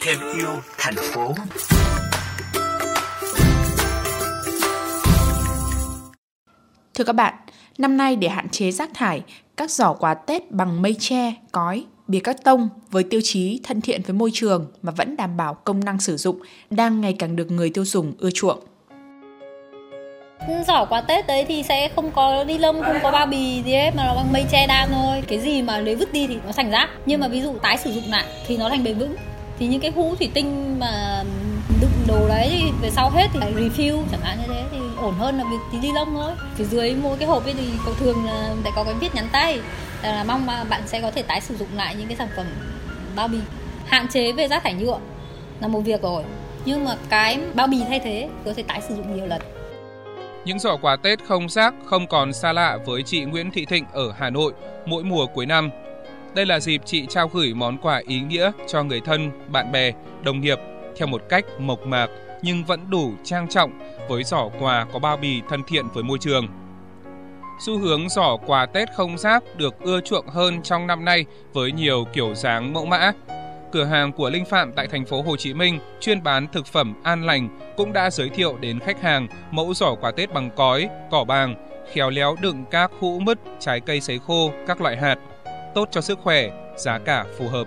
thêm yêu thành phố Thưa các bạn, năm nay để hạn chế rác thải, các giỏ quà Tết bằng mây tre, cói, bìa cắt tông với tiêu chí thân thiện với môi trường mà vẫn đảm bảo công năng sử dụng đang ngày càng được người tiêu dùng ưa chuộng giỏ quà Tết đấy thì sẽ không có ni lông, không có bao bì gì hết mà nó bằng mây che đan thôi. Cái gì mà nếu vứt đi thì nó thành rác. Nhưng mà ví dụ tái sử dụng lại thì nó thành bền vững. Thì những cái hũ thủy tinh mà đựng đồ đấy thì về sau hết thì refill chẳng hạn như thế thì ổn hơn là việc tí ni lông thôi. Phía dưới mỗi cái hộp ấy thì có thường là sẽ có cái viết nhắn tay là mong mà bạn sẽ có thể tái sử dụng lại những cái sản phẩm bao bì. Hạn chế về rác thải nhựa là một việc rồi. Nhưng mà cái bao bì thay thế có thể tái sử dụng nhiều lần. Những giỏ quà Tết không rác không còn xa lạ với chị Nguyễn Thị Thịnh ở Hà Nội mỗi mùa cuối năm. Đây là dịp chị trao gửi món quà ý nghĩa cho người thân, bạn bè, đồng nghiệp theo một cách mộc mạc nhưng vẫn đủ trang trọng với giỏ quà có bao bì thân thiện với môi trường. Xu hướng giỏ quà Tết không rác được ưa chuộng hơn trong năm nay với nhiều kiểu dáng mẫu mã. Cửa hàng của Linh Phạm tại thành phố Hồ Chí Minh chuyên bán thực phẩm an lành cũng đã giới thiệu đến khách hàng mẫu giỏ quà Tết bằng cói, cỏ bàng, khéo léo đựng các hũ mứt, trái cây sấy khô, các loại hạt, tốt cho sức khỏe, giá cả phù hợp.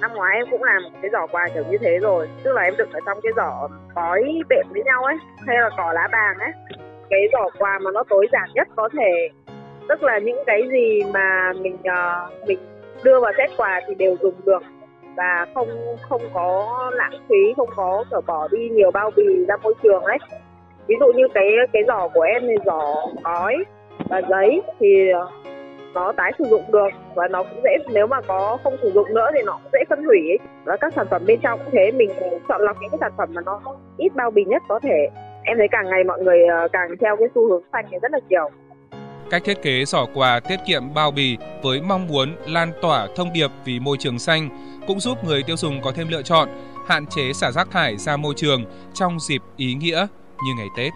Năm ngoái em cũng làm cái giỏ quà kiểu như thế rồi, tức là em đựng ở trong cái giỏ cói bệm với nhau ấy, hay là cỏ lá bàng ấy. Cái giỏ quà mà nó tối giản nhất có thể, tức là những cái gì mà mình uh, mình đưa vào set quà thì đều dùng được và không không có lãng phí, không có kiểu bỏ đi nhiều bao bì ra môi trường ấy. Ví dụ như cái cái giỏ của em thì giỏ cói và giấy thì nó tái sử dụng được và nó cũng dễ, nếu mà có không sử dụng nữa thì nó cũng dễ phân hủy ấy. và các sản phẩm bên trong cũng thế, mình chọn lọc những cái sản phẩm mà nó ít bao bì nhất có thể. Em thấy càng ngày mọi người ờ, càng theo cái xu hướng xanh thì rất là nhiều. Cách thiết kế giỏ quà tiết kiệm bao bì với mong muốn lan tỏa thông điệp vì môi trường xanh cũng giúp người tiêu dùng có thêm lựa chọn, hạn chế xả rác thải ra môi trường trong dịp ý nghĩa như ngày Tết.